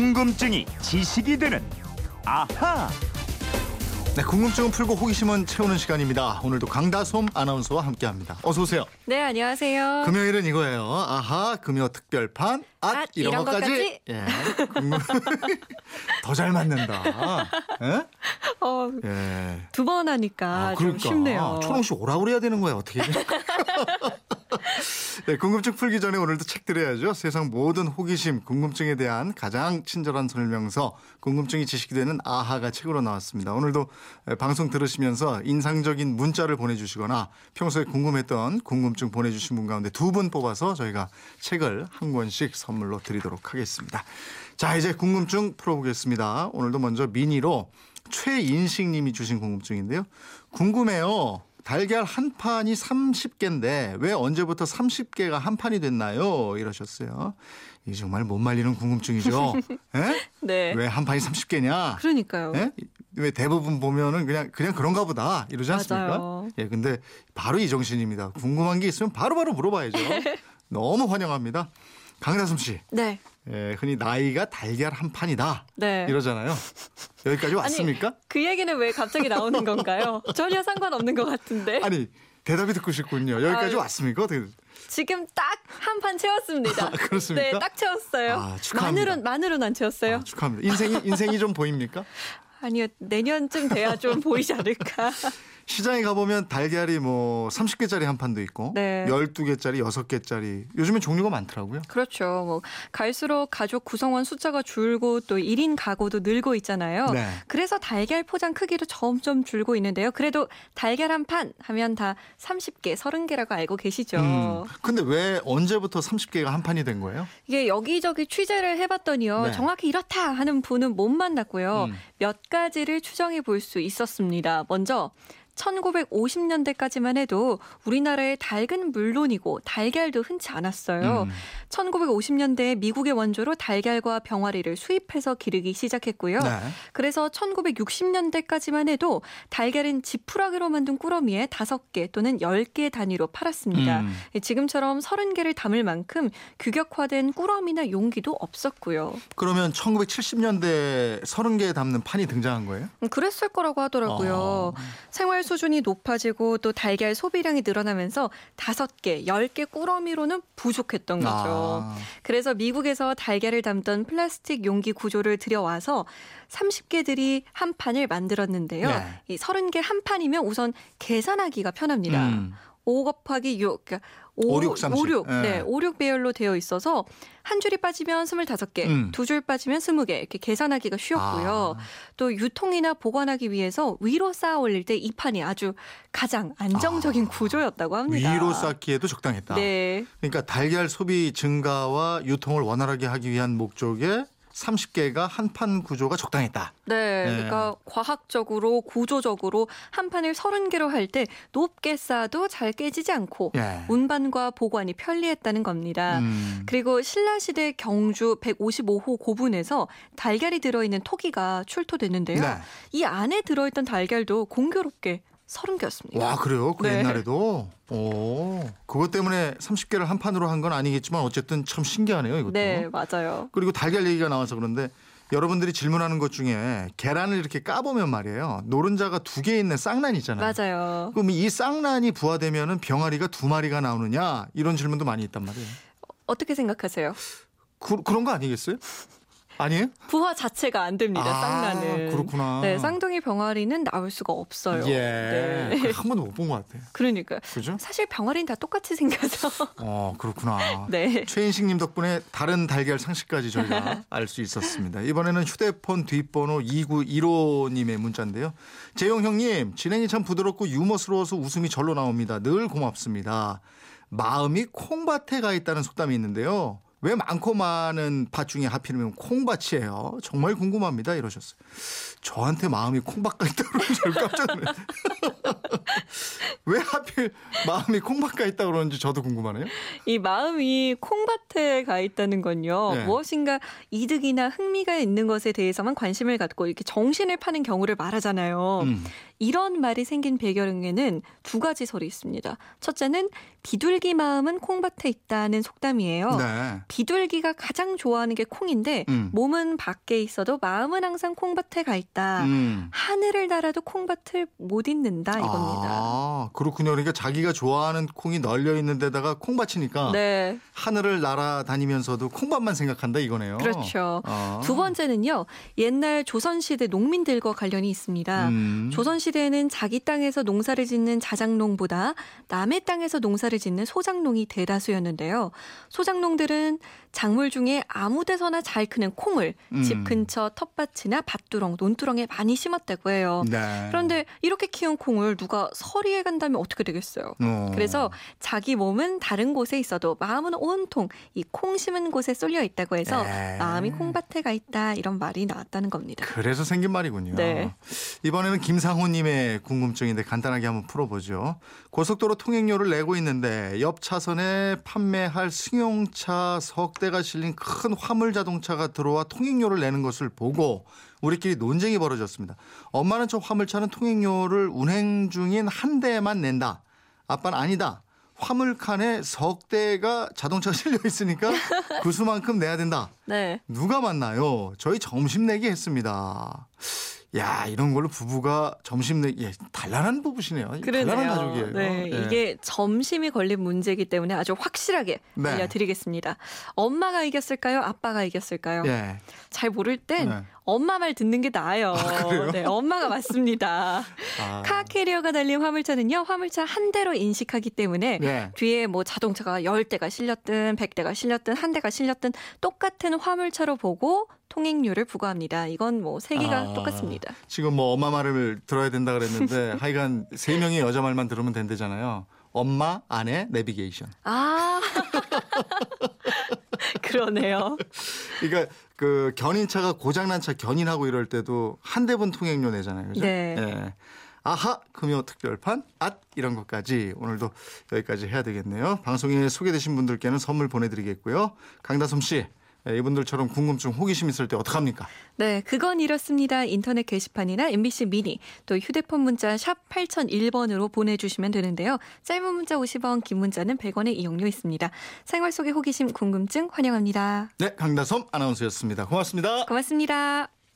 궁금증이 지식이 되는 아하. 네, 궁금증을 풀고 호기심은 채우는 시간입니다. 오늘도 강다솜 아나운서와 함께합니다. 어서 오세요. 네, 안녕하세요. 금요일은 이거예요. 아하, 금요 특별판. 앗, 앗, 이런, 이런 것까지. 것까지. 예. 더잘 맞는다. 예? 어, 예. 두번 하니까 아, 좀 쉽네요. 초롱 씨 오라 그래야 되는 거야 어떻게? 네, 궁금증 풀기 전에 오늘도 책 드려야죠. 세상 모든 호기심, 궁금증에 대한 가장 친절한 설명서, 궁금증이 지식이 되는 아하가 책으로 나왔습니다. 오늘도 방송 들으시면서 인상적인 문자를 보내주시거나 평소에 궁금했던 궁금증 보내주신 분 가운데 두 분 뽑아서 저희가 책을 한 권씩 선물로 드리도록 하겠습니다. 자, 이제 궁금증 풀어보겠습니다. 오늘도 먼저 미니로 최인식 님이 주신 궁금증인데요. 궁금해요. 달걀 한 판이 30개인데 왜 언제부터 30개가 한 판이 됐나요? 이러셨어요. 이게 정말 못 말리는 궁금증이죠. 예? 네. 왜 한 판이 30개냐? 그러니까요. 예? 왜 대부분 보면은 그냥 그냥 그런가 보다 이러지 않습니까? 맞아요. 예, 근데 바로 이 정신입니다. 궁금한 게 있으면 바로바로 물어봐야죠. 너무 환영합니다. 강다솜 씨, 네. 예, 흔히 나이가 달걀 한 판이다 네. 이러잖아요. 여기까지 왔습니까? 그 얘기는 왜 갑자기 나오는 건가요? 전혀 상관없는 것 같은데. 아니 대답이 듣고 싶군요. 여기까지 아유. 왔습니까? 어떻게? 지금 딱 한 판 채웠습니다. 아, 그렇습니까? 네, 딱 채웠어요. 아, 축하합니다. 마늘은 마늘은 안 채웠어요. 아, 축하합니다. 인생이 인생이 좀 보입니까? 아니요, 내년쯤 돼야 좀 보이지 않을까. 시장에 가보면 달걀이 뭐 30개짜리 한 판도 있고 네. 12개짜리, 6개짜리 요즘엔 종류가 많더라고요. 그렇죠. 뭐 갈수록 가족 구성원 숫자가 줄고 또 1인 가구도 늘고 있잖아요. 네. 그래서 달걀 포장 크기도 점점 줄고 있는데요. 그래도 달걀 한 판 하면 다 30개, 30개라고 알고 계시죠. 음. 근데 왜 언제부터 30개가 한 판이 된 거예요? 이게 여기저기 취재를 해봤더니요. 네. 정확히 이렇다 하는 분은 못 만났고요. 음. 몇 가지를 추정해 볼 수 있었습니다. 먼저 1950년대까지만 해도 우리나라의 닭은 물론이고 달걀도 흔치 않았어요. 음. 1950년대에 미국의 원조로 달걀과 병아리를 수입해서 기르기 시작했고요. 네. 그래서 1960년대까지만 해도 달걀은 지푸라기로 만든 꾸러미에 5개 또는 10개 단위로 팔았습니다. 음. 지금처럼 30개를 담을 만큼 규격화된 꾸러미나 용기도 없었고요. 그러면 1970년대 30개 담는 판이 등장한 거예요? 음, 그랬을 거라고 하더라고요. 아. 생활 수준이 높아지고 또 달걀 소비량이 늘어나면서 5개, 10개 꾸러미로는 부족했던 거죠. 아. 그래서 미국에서 달걀을 담던 플라스틱 용기 구조를 들여와서 30개들이 한 판을 만들었는데요. 네. 이 30개 한 판이면 우선 계산하기가 편합니다. 음. 5 곱하기 6, 그러니까 5, 5, 6, 30. 5, 6, 예. 네, 5, 6 배열로 되어 있어서 한 줄이 빠지면 25개, 음. 두줄 빠지면 20개 이렇게 계산하기가 쉬웠고요. 아. 또 유통이나 보관하기 위해서 위로 쌓아 올릴 때 이 판이 아주 가장 안정적인 구조였다고 합니다. 위로 쌓기에도 적당했다. 네. 그러니까 달걀 소비 증가와 유통을 원활하게 하기 위한 목적에 30개가 한판 구조가 적당했다. 네, 네. 그러니까 과학적으로 구조적으로 한 판을 30개로 할 때 높게 쌓아도 잘 깨지지 않고 예. 운반과 보관이 편리했다는 겁니다. 음. 그리고 신라 시대 경주 155호 고분에서 달걀이 들어있는 토기가 출토됐는데요. 네. 이 안에 들어있던 달걀도 공교롭게 30개였습니다. 와 그래요? 그 네. 옛날에도 오 그것 때문에 30개를 한 판으로 한 건 아니겠지만 어쨌든 참 신기하네요 이것도. 네, 맞아요. 그리고 달걀 얘기가 나와서 그런데 여러분들이 질문하는 것 중에 계란을 이렇게 까보면 말이에요 노른자가 두 개 있는 쌍란 있잖아요. 맞아요. 그럼 이 쌍란이 부화되면은 병아리가 두 마리가 나오느냐 이런 질문도 많이 있단 말이에요. 어떻게 생각하세요? 그, 그런 거 아니겠어요? 아니에요? 부화 자체가 안 됩니다. 아, 쌍란은. 그렇구나. 네, 쌍둥이 병아리는 나올 수가 없어요. 예. 네. 한 번도 못 본 것 같아요. 그러니까 그죠? 사실 병아리는 다 똑같이 생겨서. 어, 그렇구나. 네. 최인식 님 덕분에 다른 달걀 상식까지 저희가 알 수 있었습니다. 이번에는 휴대폰 뒷번호 2915 님의 문자인데요. 재용 형님, 진행이 참 부드럽고 유머스러워서 웃음이 절로 나옵니다. 늘 고맙습니다. 마음이 콩밭에 가 있다는 속담이 있는데요. 왜 많고 많은 밭 중에 하필이면 콩밭이에요? 정말 궁금합니다. 이러셨어요. 저한테 마음이 콩밭 가 있다고 그러면 저 깜짝 놀랐어요. 왜 하필 마음이 콩밭가 있다 그러는지 저도 궁금하네요. 이 마음이 콩밭에 가 있다는 건요. 네. 무엇인가 이득이나 흥미가 있는 것에 대해서만 관심을 갖고 이렇게 정신을 파는 경우를 말하잖아요. 음. 이런 말이 생긴 배경에는 두 가지 설이 있습니다. 첫째는 비둘기 마음은 콩밭에 있다는 속담이에요. 네. 비둘기가 가장 좋아하는 게 콩인데 음. 몸은 밖에 있어도 마음은 항상 콩밭에 가 있다. 음. 하늘을 날아도 콩밭을 못 잇는다 이겁니다. 아, 그렇군요. 그러니까 자기가 좋아하는 콩이 널려 있는 데다가 콩밭이니까 네, 하늘을 날아다니면서도 콩밭만 생각한다 이거네요. 그렇죠. 아. 두 번째는요. 옛날 조선시대 농민들과 관련이 있습니다. 음. 조선시 대에는 자기 땅에서 농사를 짓는 자작농보다 남의 땅에서 농사를 짓는 소작농이 대다수였는데요. 소작농들은 작물 중에 아무 데서나 잘 크는 콩을 음. 집 근처 텃밭이나 밭두렁, 논두렁에 많이 심었다고 해요. 네. 그런데 이렇게 키운 콩을 누가 서리해 간다면 어떻게 되겠어요? 어. 그래서 자기 몸은 다른 곳에 있어도 마음은 온통 이 콩 심은 곳에 쏠려 있다고 해서 에이. 마음이 콩밭에 가 있다 이런 말이 나왔다는 겁니다. 그래서 생긴 말이군요. 네. 이번에는 김상호 님의 궁금증인데 간단하게 한번 풀어보죠. 고속도로 통행료를 내고 있는데 옆 차선에 판매할 승용차 석 대가 실린 큰 화물 자동차가 들어와 통행료를 내는 것을 보고 우리끼리 논쟁이 벌어졌습니다. 엄마는 저 화물차는 통행료를 운행 중인 한 대만 낸다. 아빠는 아니다. 화물칸에 석 대가 자동차가 실려 있으니까 그 수만큼 내야 된다. 네. 누가 맞나요? 저희 점심 내기 했습니다. 야 이런 걸로 부부가 점심 내기 예, 단란한 부부시네요. 단란한 가족이에요. 네, 예. 이게 점심이 걸린 문제이기 때문에 아주 확실하게 네. 알려드리겠습니다. 엄마가 이겼을까요? 아빠가 이겼을까요? 예. 잘 모를 땐 네. 엄마 말 듣는 게 나아요. 그래요? 네, 엄마가 맞습니다. 아. 카 캐리어가 달린 화물차는요, 화물차 한 대로 인식하기 때문에 네. 뒤에 뭐 자동차가 10대가 실렸든 100대가 실렸든 한 대가 실렸든 똑같은 화물차로 보고 통행료를 부과합니다. 이건 뭐 세기가 아. 똑같습니다. 지금 뭐 엄마 말을 들어야 된다 그랬는데 하여간 세 명의 여자 말만 들으면 된대잖아요. 엄마, 아내, 내비게이션. 아. 그러네요. 그러니까 그 견인차가 고장난 차 견인하고 이럴 때도 한 대분 통행료 내잖아요. 그죠? 네. 예. 아하 금요 특별판 앗 이런 것까지 오늘도 여기까지 해야 되겠네요. 방송에 소개되신 분들께는 선물 보내드리겠고요. 강다솜 씨 예, 이분들처럼 궁금증 호기심 있을 때 어떡합니까? 네, 그건 이렇습니다. 인터넷 게시판이나 MBC 미니 또 휴대폰 문자 샵 8001번으로 보내주시면 되는데요. 짧은 문자 50원, 긴 문자는 100원의 이용료 있습니다. 생활 속의 호기심, 궁금증 환영합니다. 네 강다솜 아나운서였습니다. 고맙습니다. 고맙습니다.